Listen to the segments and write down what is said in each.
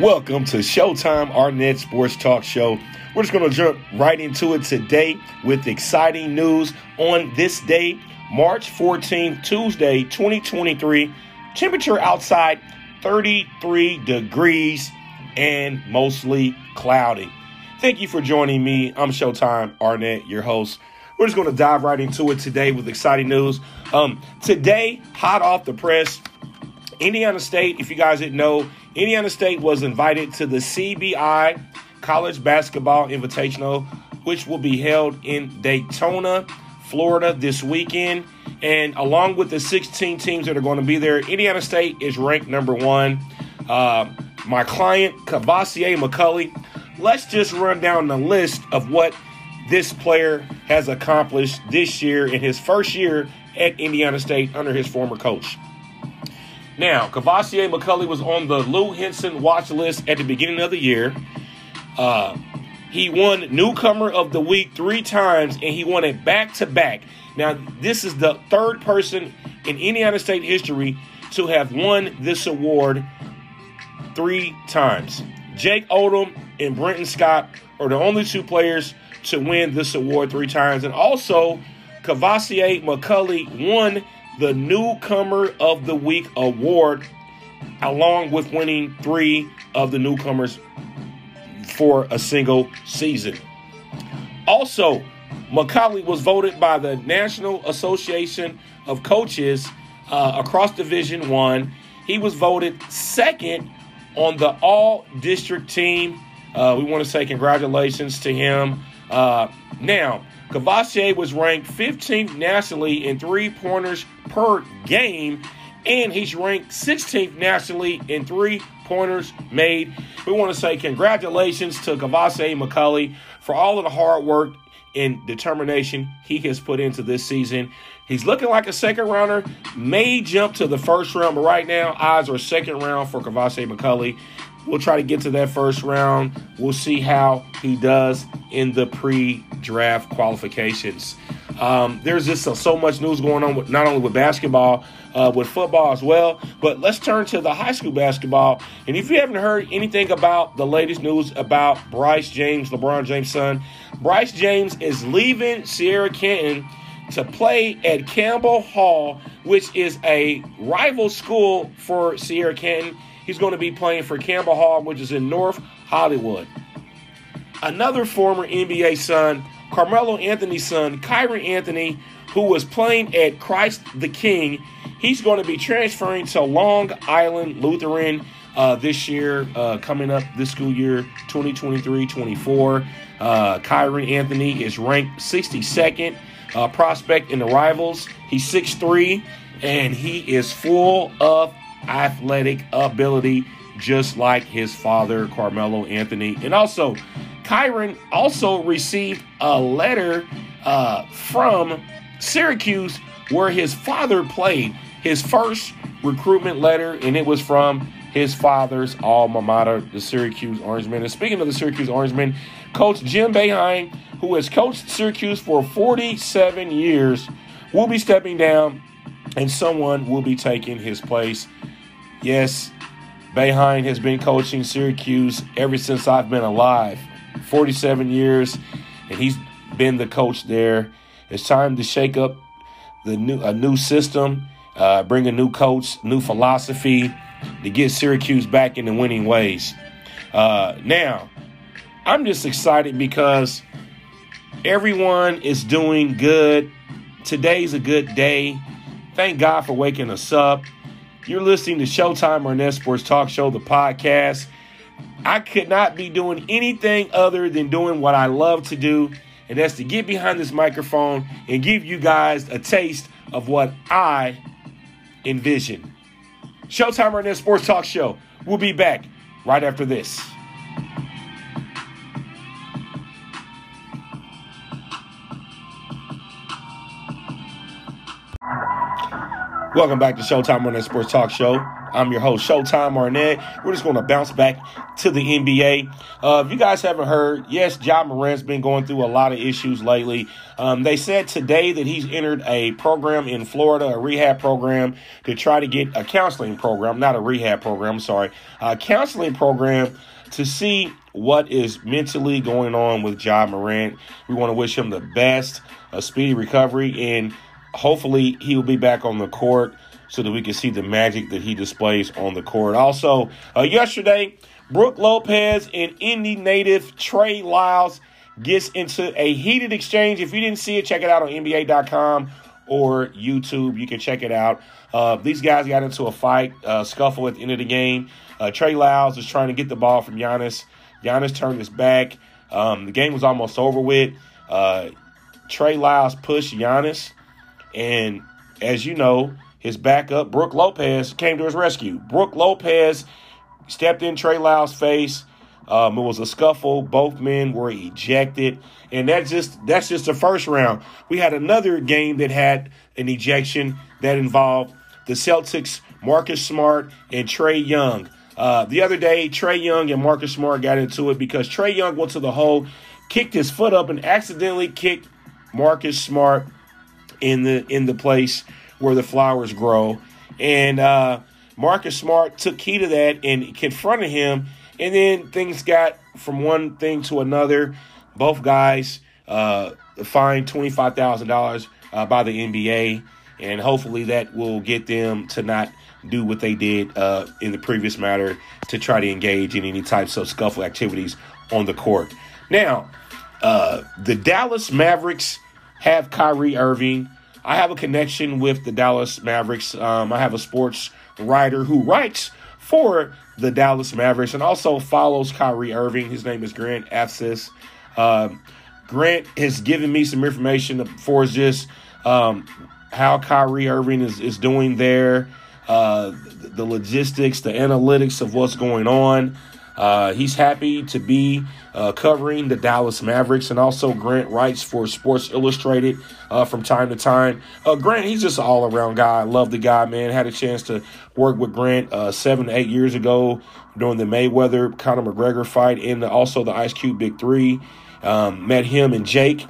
Welcome to Showtime Arnett Sports Talk Show. We're just going to jump right into it today with exciting news on this day, March 14th, Tuesday, 2023. Temperature outside 33 degrees and mostly cloudy. Thank you for joining me. I'm Showtime Arnett, your host. We're just going to dive right into it today with exciting news. Um, today, hot off the press, Indiana State, if you guys didn't know, Indiana State was invited to the CBI College Basketball Invitational, which will be held in Daytona, Florida this weekend. And along with the 16 teams that are going to be there, Indiana State is ranked number one. Uh, my client, Courvoisier McCauley, let's just run down the list of what this player has accomplished this year in his first year at Indiana State under his former coach. Now, Courvoisier McCauley was on the Lou Henson watch list at the beginning of the year. Uh, he won Newcomer of the Week three times, and he won it back to back. Now, this is the third person in Indiana State history to have won this award three times. Jake Odum and Brenton Scott are the only two players to win this award three times. And also, Courvoisier McCauley won the Newcomer of the Week award, along with winning three of the newcomers for a single season. Also, McCauley was voted by the National Association of Coaches uh, across Division One. He was voted second on the All District team. Uh, we want to say congratulations to him. Uh, now, Courvoisier was ranked 15th nationally in three pointers per game, and he's ranked 16th nationally in three pointers made. We want to say congratulations to Courvoisier McCauley for all of the hard work and determination he has put into this season. He's looking like a second rounder, may jump to the first round, but right now, odds are second round for Courvoisier McCauley. We'll try to get to that first round. We'll see how he does in the pre draft qualifications. Um, there's just so, so, much news going on with not only with basketball, uh, with football as well. But let's turn to the high school basketball. And if you haven't heard anything about the latest news about Bryce James, LeBron James' son, Bryce James is leaving Sierra Canyon to play at Campbell Hall, which is a rival school for Sierra Canyon. He's going to be playing for Campbell Hall, which is in North Hollywood. Another former NBA son, Carmelo Anthony's son, Kyron Anthony, who was playing at Christ the King, he's going to be transferring to Long Island Lutheran uh, this year, uh, coming up this school year 2023 24. Uh, Kyron Anthony is ranked 62nd uh, prospect in the rivals. He's 6'3 and he is full of athletic ability, just like his father, Carmelo Anthony. And also, Kyron also received a letter uh, from Syracuse where his father played his first recruitment letter, and it was from his father's alma mater, the Syracuse Orange Men. And speaking of the Syracuse Orange Men, Coach Jim Boeheim, who has coached Syracuse for 47 years, will be stepping down, and someone will be taking his place. Yes, Boeheim has been coaching Syracuse ever since I've been alive. 47 years, and he's been the coach there. It's time to shake up the new a new system, uh, bring a new coach, new philosophy to get Syracuse back in the winning ways. Uh, now, I'm just excited because everyone is doing good. Today's a good day. Thank God for waking us up. You're listening to Showtime Arnett Sports Talk Show, the podcast. I could not be doing anything other than doing what I love to do, and that's to get behind this microphone and give you guys a taste of what I envision. Showtime Arnett Sports Talk Show. We'll be back right after this. Welcome back to Showtime Arnett Sports Talk Show. I'm your host, Showtime Arnett. We're just going to bounce back to the NBA. Uh, if you guys haven't heard, yes, Ja Morant's been going through a lot of issues lately. Um, they said today that he's entered a program in Florida, a rehab program, to try to get a counseling program, not a rehab program, sorry, a counseling program to see what is mentally going on with Ja Morant. We want to wish him the best, a speedy recovery, and hopefully he will be back on the court so that we can see the magic that he displays on the court. Also, uh, yesterday, Brook Lopez and Indy native Trey Lyles gets into a heated exchange. If you didn't see it, check it out on NBA.com or YouTube. You can check it out. Uh, these guys got into a fight, uh, scuffle at the end of the game. Uh, Trey Lyles was trying to get the ball from Giannis. Giannis turned his back. Um, the game was almost over with. Uh, Trey Lyles pushed Giannis. And as you know, his backup, Brook Lopez, came to his rescue. Brook Lopez stepped in Trey Lyles' face. Um, it was a scuffle. Both men were ejected, and that's just that's just the first round. We had another game that had an ejection that involved the Celtics, Marcus Smart and Trae Young. Uh, the other day, Trae Young and Marcus Smart got into it because Trae Young went to the hole, kicked his foot up, and accidentally kicked Marcus Smart in the in the place where the flowers grow. And uh, Marcus Smart took heed of that and confronted him. And then things got from one thing to another. Both guys uh, fined twenty five thousand uh, dollars by the NBA, and hopefully that will get them to not do what they did uh, in the previous matter to try to engage in any types of scuffle activities on the court. Now, uh, the Dallas Mavericks have Kyrie Irving. I have a connection with the Dallas Mavericks. Um, I have a sports writer who writes for the Dallas Mavericks and also follows Kyrie Irving. His name is Grant Afseth. Um, Grant has given me some information for just um, how Kyrie Irving is, is doing there, uh, the logistics, the analytics of what's going on. Uh, he's happy to be uh, covering the Dallas Mavericks, and also Grant writes for Sports Illustrated uh, from time to time. Uh, Grant, he's just an all around guy. I love the guy, man. Had a chance to work with Grant uh, seven to eight years ago during the Mayweather Conor McGregor fight, and also the Ice Cube Big Three. Um, met him and Jake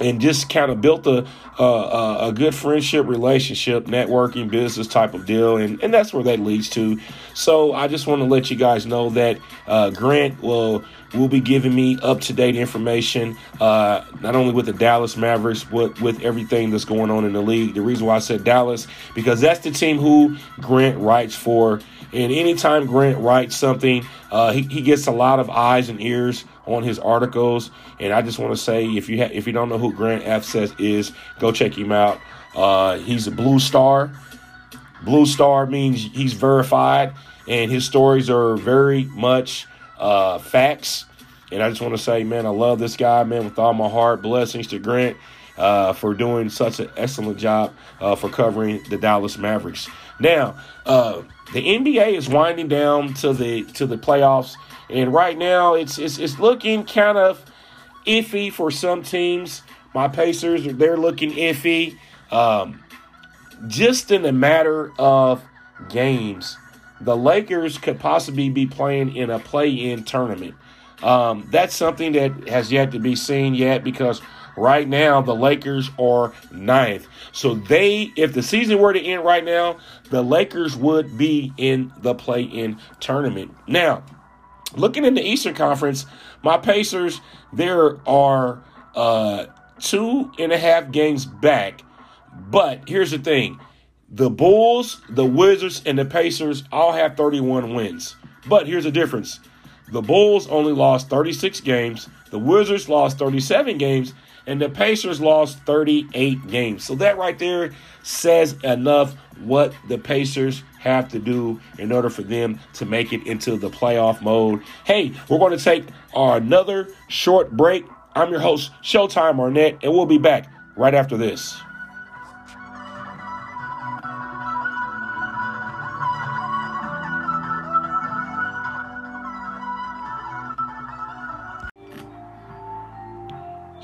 and just kind of built a, a, a good friendship relationship networking business type of deal and, and that's where that leads to. So i just want to let you guys know that uh, grant will will be giving me up to date information uh, not only with the dallas mavericks but with everything that's going on in the league. The reason why i said dallas because that's the team who grant writes for. And anytime grant writes something uh, he, he gets a lot of eyes and ears on his articles. And I just want to say, if you ha- if you don't know who Grant Afseth is, go check him out. Uh, he's a Blue Star. Blue Star means he's verified, and his stories are very much uh, facts. And I just want to say, man, I love this guy, man, with all my heart. Blessings to Grant uh, for doing such an excellent job uh, for covering the Dallas Mavericks. Now, uh, the NBA is winding down to the to the playoffs. And right now, it's it's, it's looking kind of iffy for some teams. My Pacers, they're looking iffy. Um, just in a matter of games, the Lakers could possibly be playing in a play-in tournament. Um, that's something that has yet to be seen yet because right now the Lakers are ninth. So they, if the season were to end right now, the Lakers would be in the play-in tournament. Now, Looking in the Eastern Conference, my Pacers, there are uh, two and a half games back. But here's the thing the Bulls, the Wizards, and the Pacers all have 31 wins. But here's the difference the Bulls only lost 36 games, the Wizards lost 37 games, and the Pacers lost 38 games. So that right there says enough what the Pacers have to do in order for them to make it into the playoff mode. Hey, we're going to take our another short break. I'm your host, Showtime Arnett, and we'll be back right after this.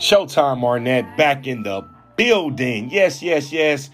Showtime Arnett back in the building. Yes, yes, yes.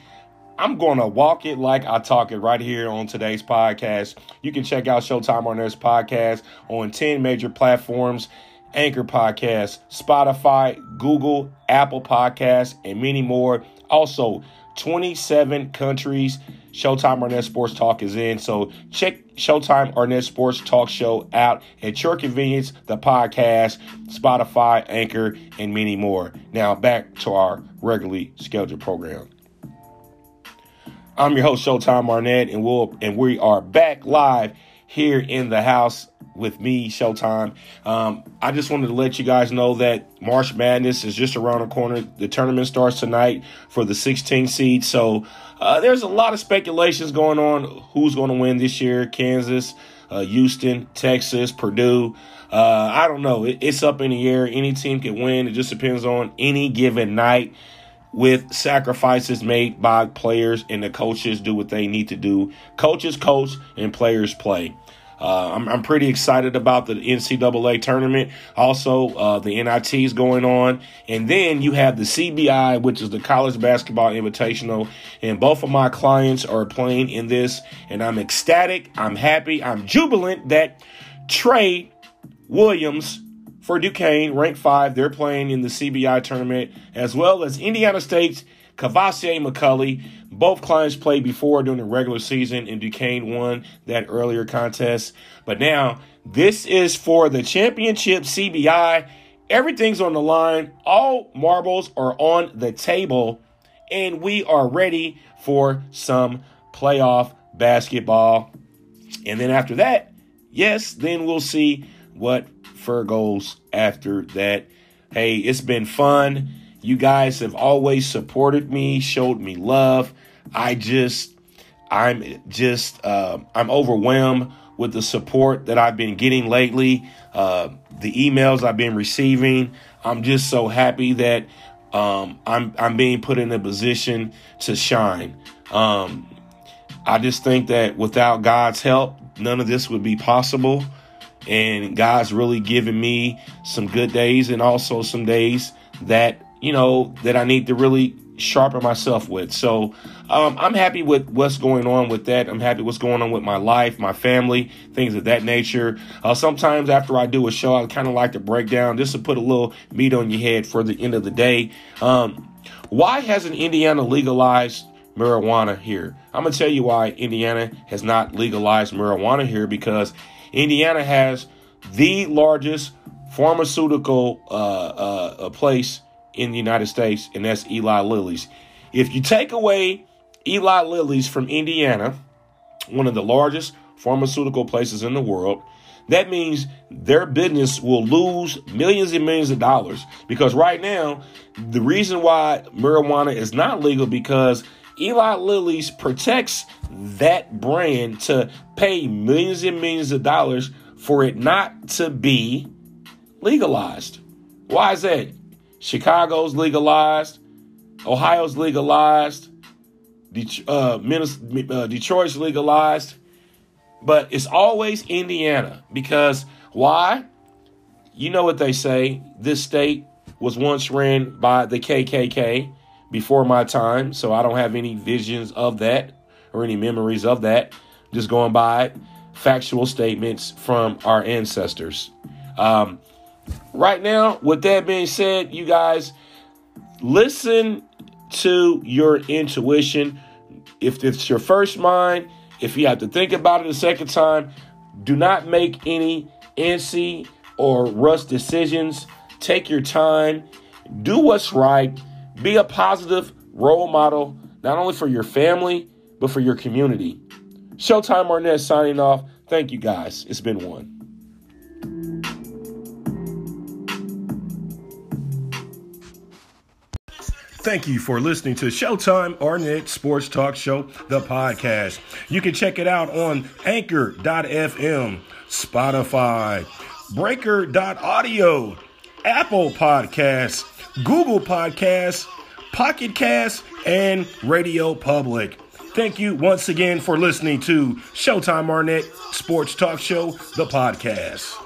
I'm going to walk it like I talk it right here on today's podcast. You can check out Showtime Arnett's podcast on 10 major platforms Anchor Podcast, Spotify, Google, Apple Podcasts, and many more. Also, 27 countries. Showtime Arnett Sports Talk is in. So check Showtime Arnett Sports Talk Show out at your convenience, the podcast, Spotify, Anchor, and many more. Now back to our regularly scheduled program. I'm your host, Showtime Arnett, and we'll and we are back live here in the house with me, Showtime. Um, I just wanted to let you guys know that March Madness is just around the corner. The tournament starts tonight for the 16 seed. So uh, there's a lot of speculations going on who's going to win this year Kansas, uh, Houston, Texas, Purdue. Uh, I don't know. It, it's up in the air. Any team can win. It just depends on any given night with sacrifices made by players and the coaches do what they need to do. Coaches coach and players play. Uh, I'm, I'm, pretty excited about the NCAA tournament. Also, uh, the NIT is going on. And then you have the CBI, which is the College Basketball Invitational. And both of my clients are playing in this. And I'm ecstatic. I'm happy. I'm jubilant that Trey Williams for Duquesne, ranked five, they're playing in the CBI tournament, as well as Indiana State's Courvoisier McCauley. Both clients played before during the regular season, and Duquesne won that earlier contest. But now, this is for the championship CBI. Everything's on the line. All marbles are on the table, and we are ready for some playoff basketball. And then after that, yes, then we'll see what fur goes after that. Hey, it's been fun. You guys have always supported me, showed me love. I just, I'm just, uh, I'm overwhelmed with the support that I've been getting lately, uh, the emails I've been receiving. I'm just so happy that um, I'm I'm being put in a position to shine. Um, I just think that without God's help, none of this would be possible. And God's really given me some good days and also some days that you know, that I need to really sharpen myself with. So um, I'm happy with what's going on with that. I'm happy with what's going on with my life, my family, things of that nature. Uh, sometimes after I do a show, I kind of like to break down just to put a little meat on your head for the end of the day. Um, why hasn't Indiana legalized marijuana here? I'm going to tell you why Indiana has not legalized marijuana here because Indiana has the largest pharmaceutical uh, uh, place in the United States, and that's Eli Lilly's. If you take away Eli Lilly's from Indiana, one of the largest pharmaceutical places in the world, that means their business will lose millions and millions of dollars because right now the reason why marijuana is not legal because Eli Lilly's protects that brand to pay millions and millions of dollars for it not to be legalized. Why is that? Chicago's legalized, Ohio's legalized, uh, uh, Detroit's legalized, but it's always Indiana because why? You know what they say. This state was once ran by the KKK before my time, so I don't have any visions of that or any memories of that. Just going by factual statements from our ancestors. Um, right now, with that being said, you guys listen to your intuition. If it's your first mind, if you have to think about it a second time, do not make any NC or rush decisions. Take your time. Do what's right. Be a positive role model, not only for your family, but for your community. Showtime Arnett signing off. Thank you guys. It's been one. Thank you for listening to Showtime Arnett Sports Talk Show, the podcast. You can check it out on anchor.fm, Spotify, breaker.audio, Apple Podcasts, Google Podcasts, Pocket Cast, and Radio Public. Thank you once again for listening to Showtime Arnett Sports Talk Show, the podcast.